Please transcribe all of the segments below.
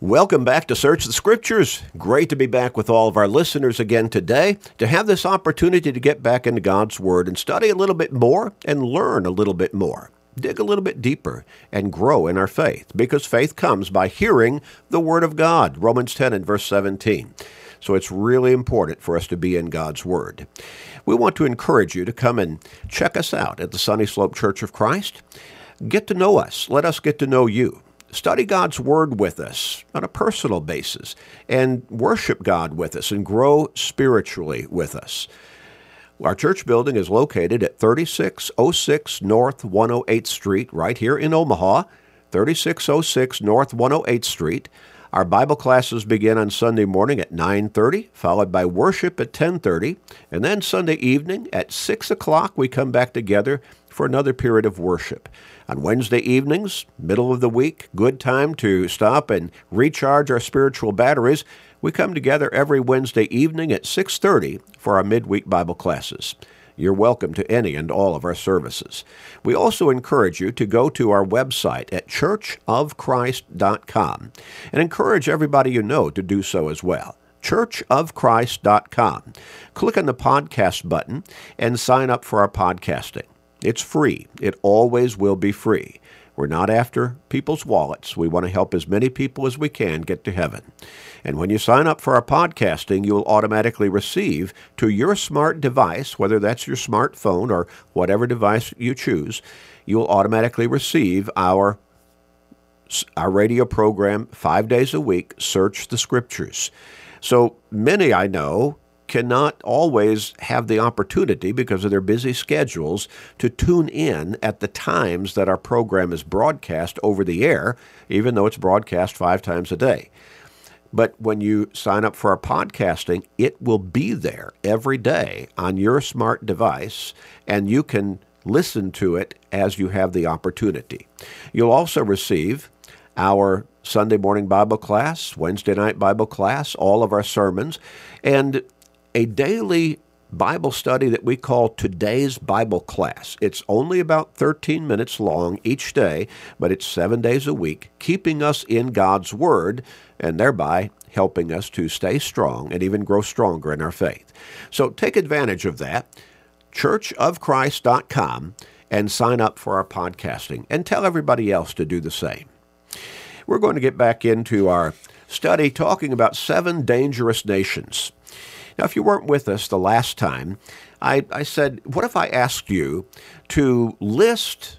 Welcome back to Search the Scriptures. Great to be back with all of our listeners again today to have this opportunity to get back into God's Word and study a little bit more and learn a little bit more. Dig a little bit deeper and grow in our faith because faith comes by hearing the Word of God. Romans 10 and verse 17. So it's really important for us to be in God's Word. We want to encourage you to come and check us out at the Sunny Slope Church of Christ. Get to know us. Let us get to know you study God's Word with us on a personal basis and worship God with us and grow spiritually with us. Our church building is located at 3606 North 108th Street, right here in Omaha. 3606 North 108th Street. Our Bible classes begin on Sunday morning at 9:30, followed by worship at 10:30, and then Sunday evening at 6 o'clock we come back together for another period of worship. On Wednesday evenings, middle of the week, good time to stop and recharge our spiritual batteries. We come together every Wednesday evening at 6:30 for our midweek Bible classes. You're welcome to any and all of our services. We also encourage you to go to our website at churchofchrist.com and encourage everybody you know to do so as well churchofchrist.com. Click on the podcast button and sign up for our podcasting. It's free. It always will be free. We're not after people's wallets. We want to help as many people as we can get to heaven. And when you sign up for our podcasting, you will automatically receive to your smart device, whether that's your smartphone or whatever device you choose, you will automatically receive our our radio program 5 days a week, Search the Scriptures. So many I know cannot always have the opportunity because of their busy schedules to tune in at the times that our program is broadcast over the air, even though it's broadcast five times a day. But when you sign up for our podcasting, it will be there every day on your smart device, and you can listen to it as you have the opportunity. You'll also receive our Sunday morning Bible class, Wednesday night Bible class, all of our sermons, and a daily Bible study that we call Today's Bible Class. It's only about 13 minutes long each day, but it's seven days a week, keeping us in God's Word and thereby helping us to stay strong and even grow stronger in our faith. So take advantage of that. churchofchrist.com and sign up for our podcasting and tell everybody else to do the same. We're going to get back into our study talking about seven dangerous nations. Now, if you weren't with us the last time, I, I said, what if I asked you to list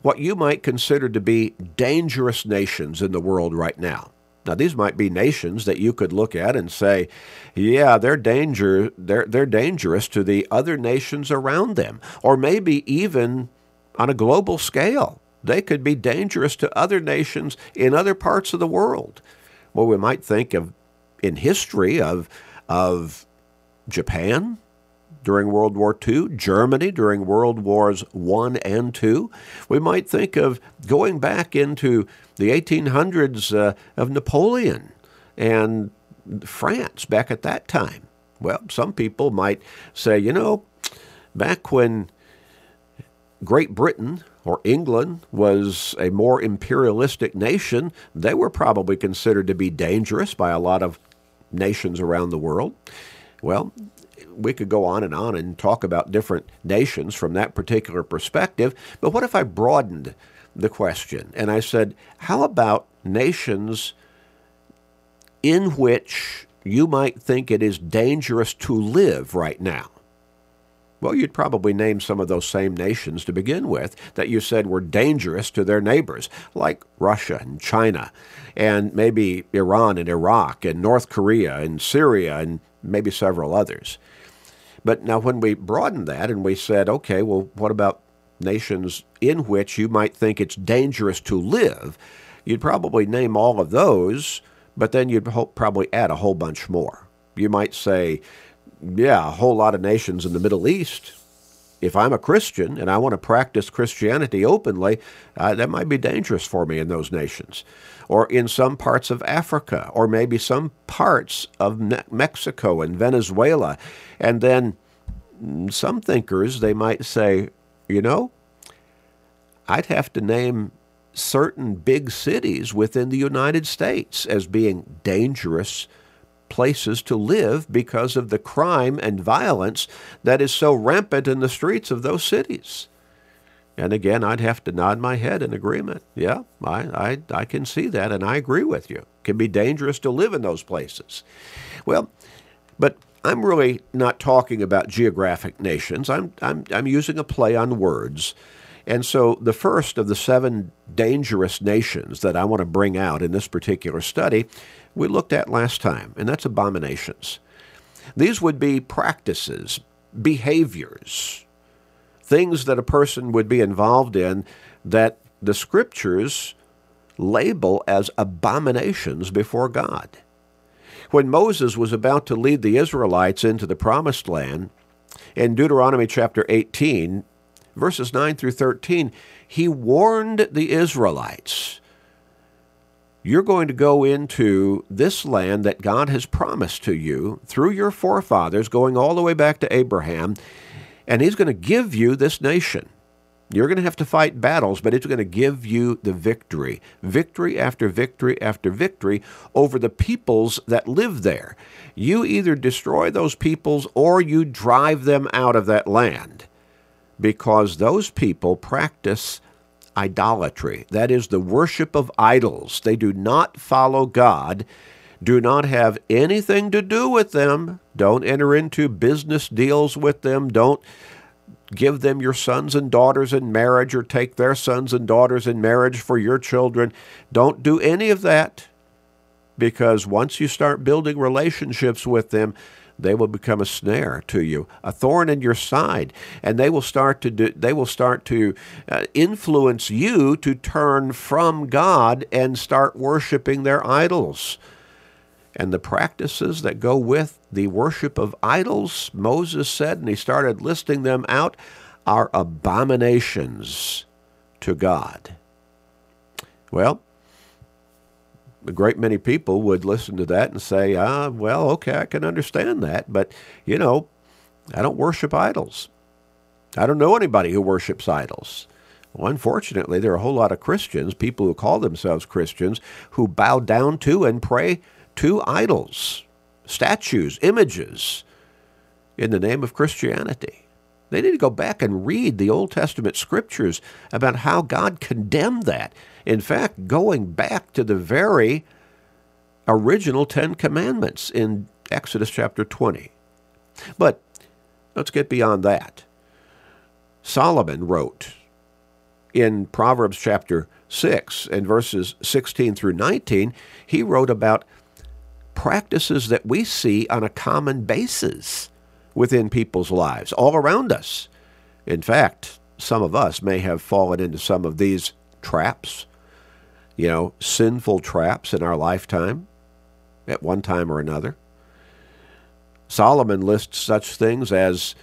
what you might consider to be dangerous nations in the world right now? Now, these might be nations that you could look at and say, yeah, they're danger, they're, they're dangerous to the other nations around them, or maybe even on a global scale. They could be dangerous to other nations in other parts of the world. Well, we might think of in history of of Japan during World War II, Germany during World Wars I and II. We might think of going back into the 1800s uh, of Napoleon and France back at that time. Well, some people might say, you know, back when Great Britain or England was a more imperialistic nation, they were probably considered to be dangerous by a lot of nations around the world. Well, we could go on and on and talk about different nations from that particular perspective, but what if I broadened the question and I said, how about nations in which you might think it is dangerous to live right now? Well, you'd probably name some of those same nations to begin with that you said were dangerous to their neighbors, like Russia and China, and maybe Iran and Iraq, and North Korea and Syria, and maybe several others. But now, when we broadened that and we said, okay, well, what about nations in which you might think it's dangerous to live? You'd probably name all of those, but then you'd probably add a whole bunch more. You might say, yeah, a whole lot of nations in the Middle East. If I'm a Christian and I want to practice Christianity openly, uh, that might be dangerous for me in those nations. Or in some parts of Africa, or maybe some parts of Me- Mexico and Venezuela. And then some thinkers, they might say, you know, I'd have to name certain big cities within the United States as being dangerous places to live because of the crime and violence that is so rampant in the streets of those cities. And again, I'd have to nod my head in agreement. Yeah, I, I, I can see that, and I agree with you. It can be dangerous to live in those places. Well, but I'm really not talking about geographic nations. I'm, I'm, I'm using a play on words. And so the first of the seven dangerous nations that I want to bring out in this particular study, we looked at last time, and that's abominations. These would be practices, behaviors, things that a person would be involved in that the scriptures label as abominations before God. When Moses was about to lead the Israelites into the promised land, in Deuteronomy chapter 18, verses 9 through 13, he warned the Israelites you're going to go into this land that God has promised to you through your forefathers, going all the way back to Abraham, and He's going to give you this nation. You're going to have to fight battles, but it's going to give you the victory. Victory after victory after victory over the peoples that live there. You either destroy those peoples or you drive them out of that land because those people practice idolatry. That is the worship of idols. They do not follow God do not have anything to do with them. Don't enter into business deals with them. Don't give them your sons and daughters in marriage or take their sons and daughters in marriage for your children. Don't do any of that because once you start building relationships with them, they will become a snare to you, a thorn in your side, and they will start to do, they will start to uh, influence you to turn from God and start worshiping their idols and the practices that go with the worship of idols, Moses said, and he started listing them out, are abominations to God. Well, a great many people would listen to that and say, ah, well, okay, I can understand that, but, you know, I don't worship idols. I don't know anybody who worships idols. Well, unfortunately, there are a whole lot of Christians, people who call themselves Christians, who bow down to and pray to idols, statues, images in the name of Christianity. They need to go back and read the Old Testament scriptures about how God condemned that. In fact, going back to the very original Ten Commandments in Exodus chapter 20. But let's get beyond that. Solomon wrote in Proverbs chapter 6 and verses 16 through 19, he wrote about practices that we see on a common basis within people's lives, all around us. In fact, some of us may have fallen into some of these traps, you know, sinful traps in our lifetime at one time or another. Solomon lists such things as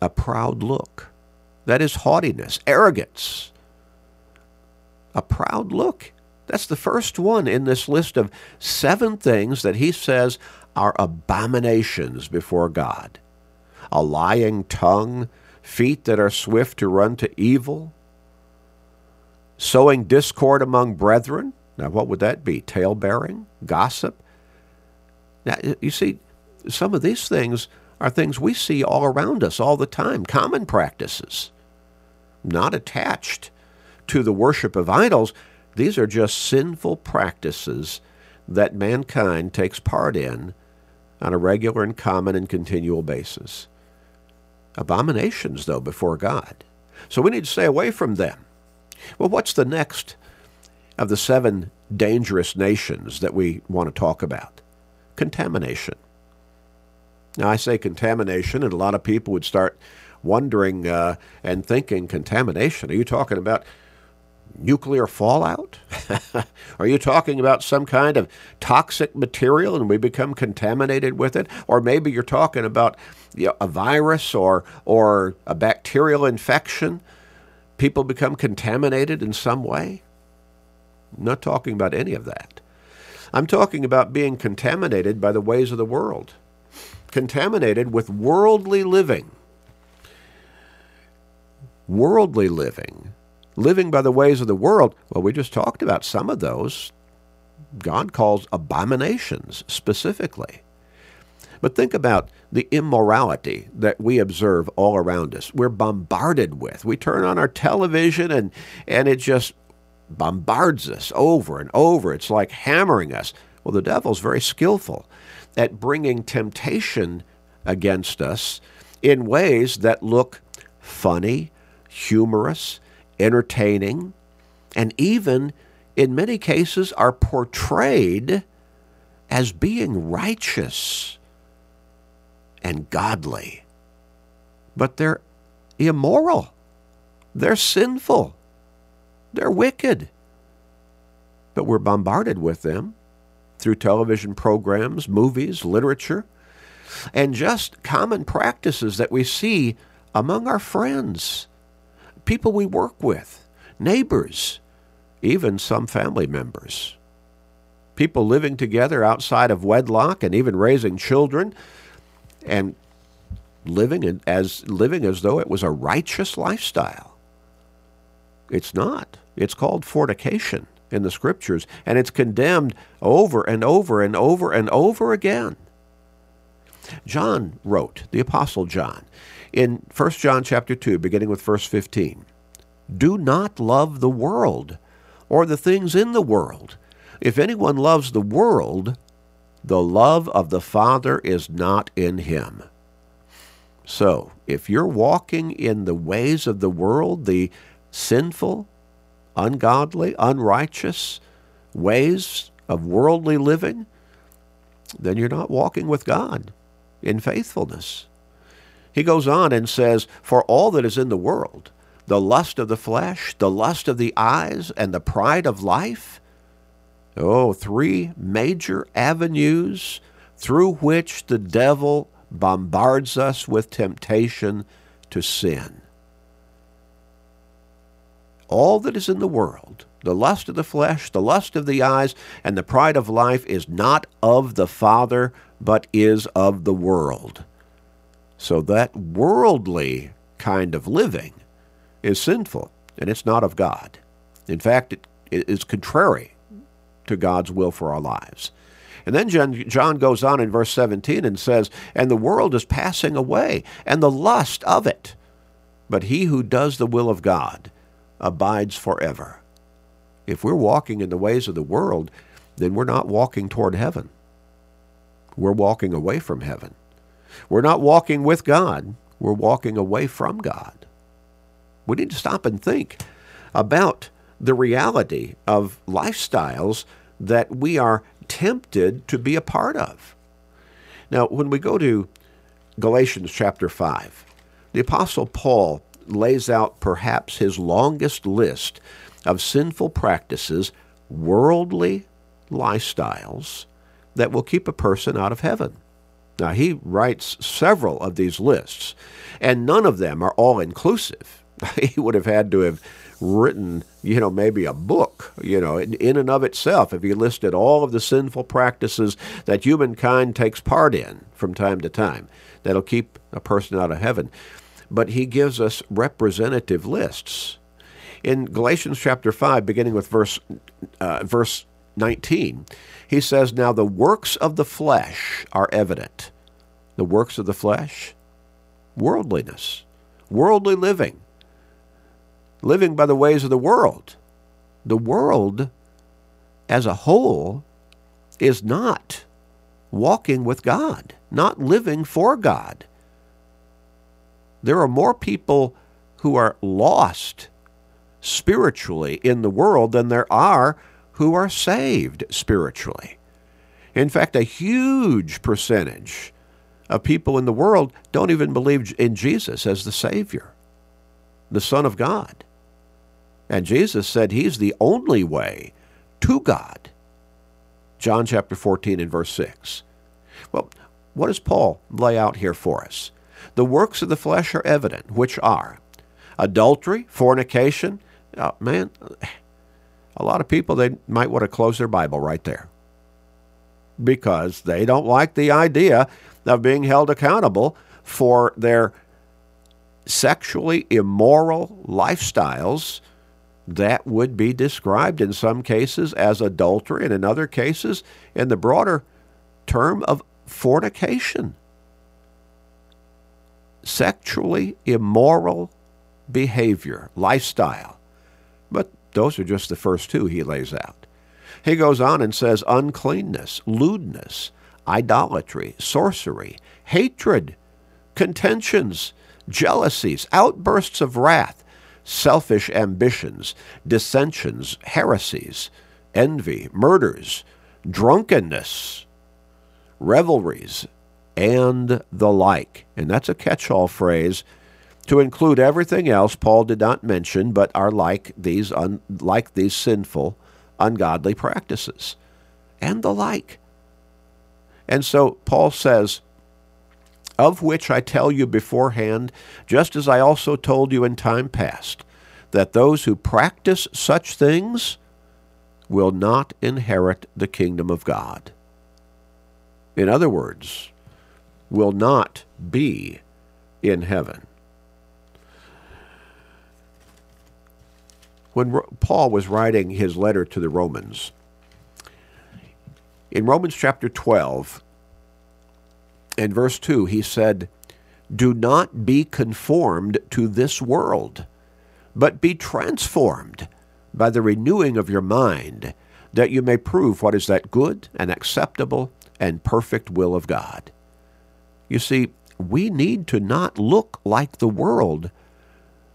a proud look, that is haughtiness, arrogance, a proud look. That's the first one in this list of seven things that he says are abominations before God a lying tongue, feet that are swift to run to evil, sowing discord among brethren. Now, what would that be? Tale bearing? Gossip? Now, you see, some of these things are things we see all around us all the time, common practices, not attached to the worship of idols, these are just sinful practices that mankind takes part in on a regular and common and continual basis. Abominations, though, before God. So we need to stay away from them. Well, what's the next of the seven dangerous nations that we want to talk about? Contamination. Now, I say contamination, and a lot of people would start wondering uh, and thinking, contamination? Are you talking about nuclear fallout? Are you talking about some kind of toxic material and we become contaminated with it? Or maybe you're talking about you know, a virus or, or a bacterial infection. People become contaminated in some way? I'm not talking about any of that. I'm talking about being contaminated by the ways of the world, contaminated with worldly living. Worldly living living by the ways of the world, well, we just talked about some of those. God calls abominations specifically. But think about the immorality that we observe all around us. We're bombarded with. We turn on our television and, and it just bombards us over and over. It's like hammering us. Well, the devil's very skillful at bringing temptation against us in ways that look funny, humorous, entertaining, and even in many cases are portrayed as being righteous and godly. But they're immoral. They're sinful. They're wicked. But we're bombarded with them through television programs, movies, literature, and just common practices that we see among our friends, people we work with, neighbors, even some family members. People living together outside of wedlock and even raising children and living as living as though it was a righteous lifestyle. It's not. It's called fornication in the scriptures, and it's condemned over and over and over and over again. John wrote, the apostle John, in 1 John chapter 2, beginning with verse 15, Do not love the world or the things in the world. If anyone loves the world, the love of the Father is not in him. So, if you're walking in the ways of the world, the sinful, ungodly, unrighteous ways of worldly living, then you're not walking with God in faithfulness. He goes on and says, For all that is in the world, the lust of the flesh, the lust of the eyes, and the pride of life, oh, three major avenues through which the devil bombards us with temptation to sin. All that is in the world, the lust of the flesh, the lust of the eyes, and the pride of life is not of the Father, but is of the world. So that worldly kind of living is sinful, and it's not of God. In fact, it is contrary to God's will for our lives. And then John goes on in verse 17 and says, And the world is passing away, and the lust of it. But he who does the will of God abides forever. If we're walking in the ways of the world, then we're not walking toward heaven. We're walking away from heaven. We're not walking with God. We're walking away from God. We need to stop and think about the reality of lifestyles that we are tempted to be a part of. Now, when we go to Galatians chapter 5, the Apostle Paul lays out perhaps his longest list of sinful practices, worldly lifestyles that will keep a person out of heaven. Now, he writes several of these lists, and none of them are all inclusive. he would have had to have written, you know, maybe a book, you know, in, in and of itself if he listed all of the sinful practices that humankind takes part in from time to time that'll keep a person out of heaven but he gives us representative lists. In Galatians chapter 5, beginning with verse, uh, verse 19, he says, Now the works of the flesh are evident. The works of the flesh? Worldliness, worldly living, living by the ways of the world. The world as a whole is not walking with God, not living for God there are more people who are lost spiritually in the world than there are who are saved spiritually. In fact, a huge percentage of people in the world don't even believe in Jesus as the Savior, the Son of God. And Jesus said he's the only way to God. John chapter 14 and verse 6. Well, what does Paul lay out here for us? The works of the flesh are evident, which are adultery, fornication. Uh, man, a lot of people, they might want to close their Bible right there because they don't like the idea of being held accountable for their sexually immoral lifestyles that would be described in some cases as adultery and in other cases in the broader term of fornication. Sexually immoral behavior, lifestyle. But those are just the first two he lays out. He goes on and says uncleanness, lewdness, idolatry, sorcery, hatred, contentions, jealousies, outbursts of wrath, selfish ambitions, dissensions, heresies, envy, murders, drunkenness, revelries, and the like. And that's a catch all phrase to include everything else Paul did not mention, but are like these, un, like these sinful, ungodly practices, and the like. And so Paul says, of which I tell you beforehand, just as I also told you in time past, that those who practice such things will not inherit the kingdom of God. In other words, will not be in heaven. When Paul was writing his letter to the Romans, in Romans chapter 12 and verse 2, he said, Do not be conformed to this world, but be transformed by the renewing of your mind, that you may prove what is that good and acceptable and perfect will of God. You see, we need to not look like the world.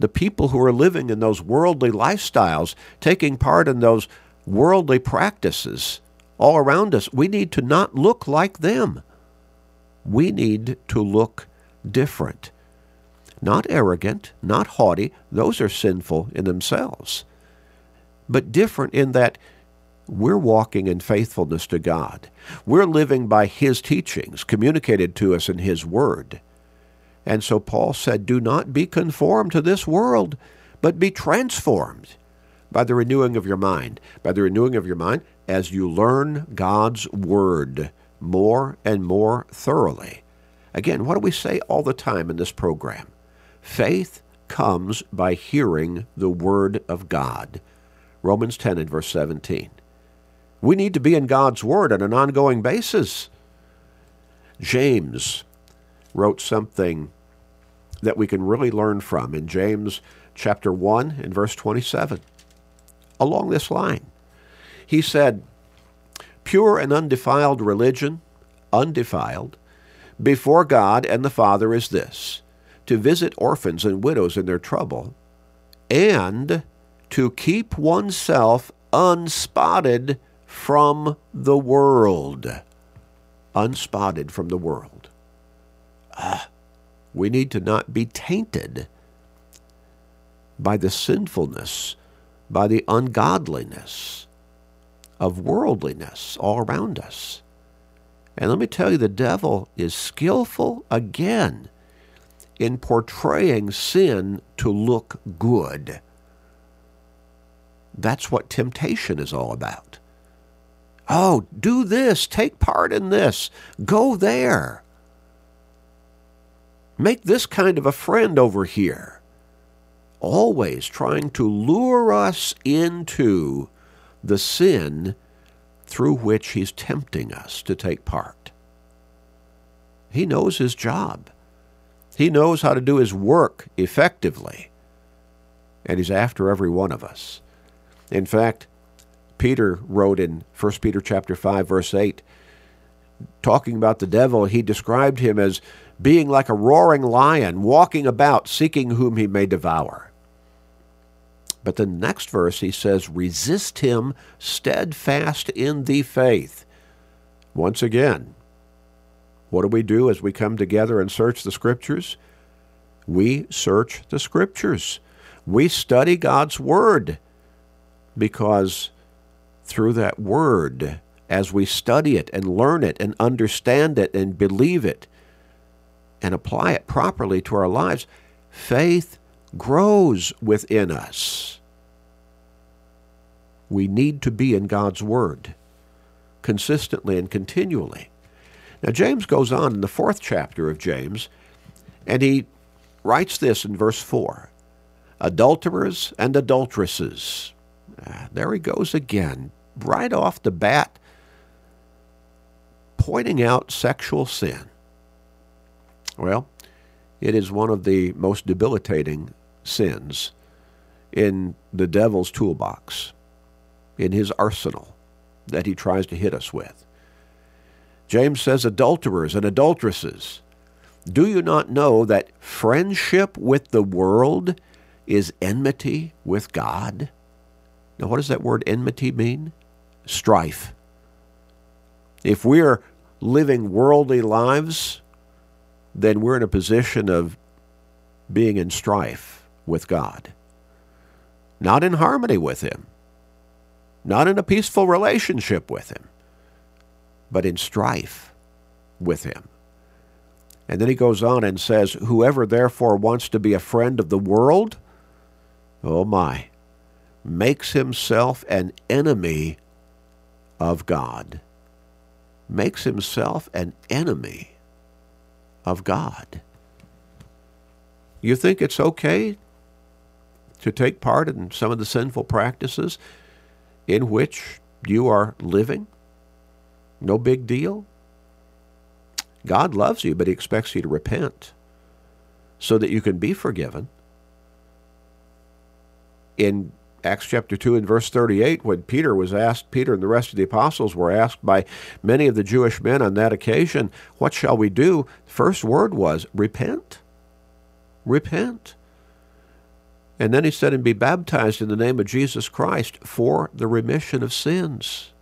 The people who are living in those worldly lifestyles, taking part in those worldly practices, all around us. We need to not look like them. We need to look different. Not arrogant, not haughty, those are sinful in themselves. But different in that we're walking in faithfulness to God. We're living by His teachings communicated to us in His Word. And so Paul said, Do not be conformed to this world, but be transformed by the renewing of your mind. By the renewing of your mind, as you learn God's Word more and more thoroughly. Again, what do we say all the time in this program? Faith comes by hearing the Word of God. Romans 10 and verse 17. We need to be in God's Word on an ongoing basis. James wrote something that we can really learn from in James chapter 1 and verse 27. Along this line, he said, Pure and undefiled religion, undefiled, before God and the Father is this to visit orphans and widows in their trouble, and to keep oneself unspotted from the world. Unspotted from the world. Ah, we need to not be tainted by the sinfulness, by the ungodliness of worldliness all around us. And let me tell you, the devil is skillful again in portraying sin to look good. That's what temptation is all about. Oh, do this, take part in this, go there. Make this kind of a friend over here. Always trying to lure us into the sin through which he's tempting us to take part. He knows his job. He knows how to do his work effectively. And he's after every one of us. In fact, Peter wrote in 1 Peter chapter 5 verse 8 talking about the devil, he described him as being like a roaring lion walking about seeking whom he may devour. But the next verse he says, resist him steadfast in the faith. Once again, what do we do as we come together and search the Scriptures? We search the Scriptures. We study God's Word because through that Word, as we study it and learn it and understand it and believe it and apply it properly to our lives, faith grows within us. We need to be in God's Word consistently and continually. Now, James goes on in the fourth chapter of James, and he writes this in verse 4 adulterers and adulteresses. Ah, there he goes again, right off the bat, pointing out sexual sin. Well, it is one of the most debilitating sins in the devil's toolbox, in his arsenal that he tries to hit us with. James says, adulterers and adulteresses, do you not know that friendship with the world is enmity with God? Now, what does that word enmity mean? Strife. If we're living worldly lives, then we're in a position of being in strife with God. Not in harmony with Him, not in a peaceful relationship with Him, but in strife with Him. And then he goes on and says, Whoever therefore wants to be a friend of the world, oh my, makes himself an enemy of God. Makes himself an enemy of God. You think it's okay to take part in some of the sinful practices in which you are living? No big deal? God loves you, but He expects you to repent so that you can be forgiven. In Acts chapter 2 and verse 38, when Peter was asked, Peter and the rest of the apostles were asked by many of the Jewish men on that occasion, What shall we do? The first word was, Repent. Repent. And then he said, And be baptized in the name of Jesus Christ for the remission of sins.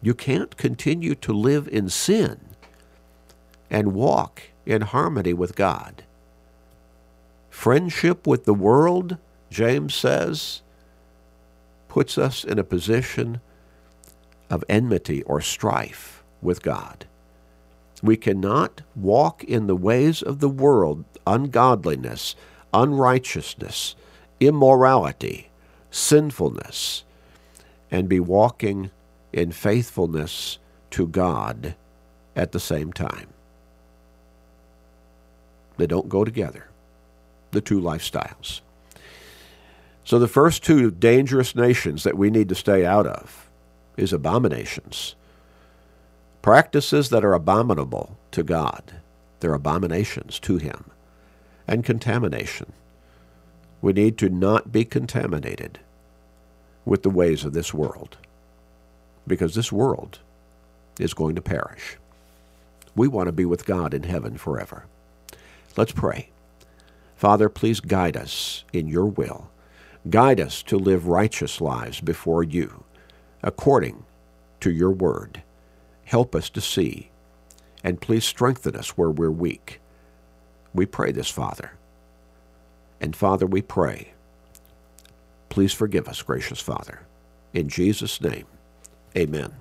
You can't continue to live in sin and walk in harmony with God. Friendship with the world, James says, puts us in a position of enmity or strife with God. We cannot walk in the ways of the world, ungodliness, unrighteousness, immorality, sinfulness, and be walking in faithfulness to God at the same time. They don't go together, the two lifestyles. So the first two dangerous nations that we need to stay out of is abominations. Practices that are abominable to God, they're abominations to Him. And contamination. We need to not be contaminated with the ways of this world because this world is going to perish. We want to be with God in heaven forever. Let's pray. Father, please guide us in your will. Guide us to live righteous lives before you, according to your word. Help us to see, and please strengthen us where we're weak. We pray this, Father. And Father, we pray. Please forgive us, gracious Father. In Jesus' name. Amen.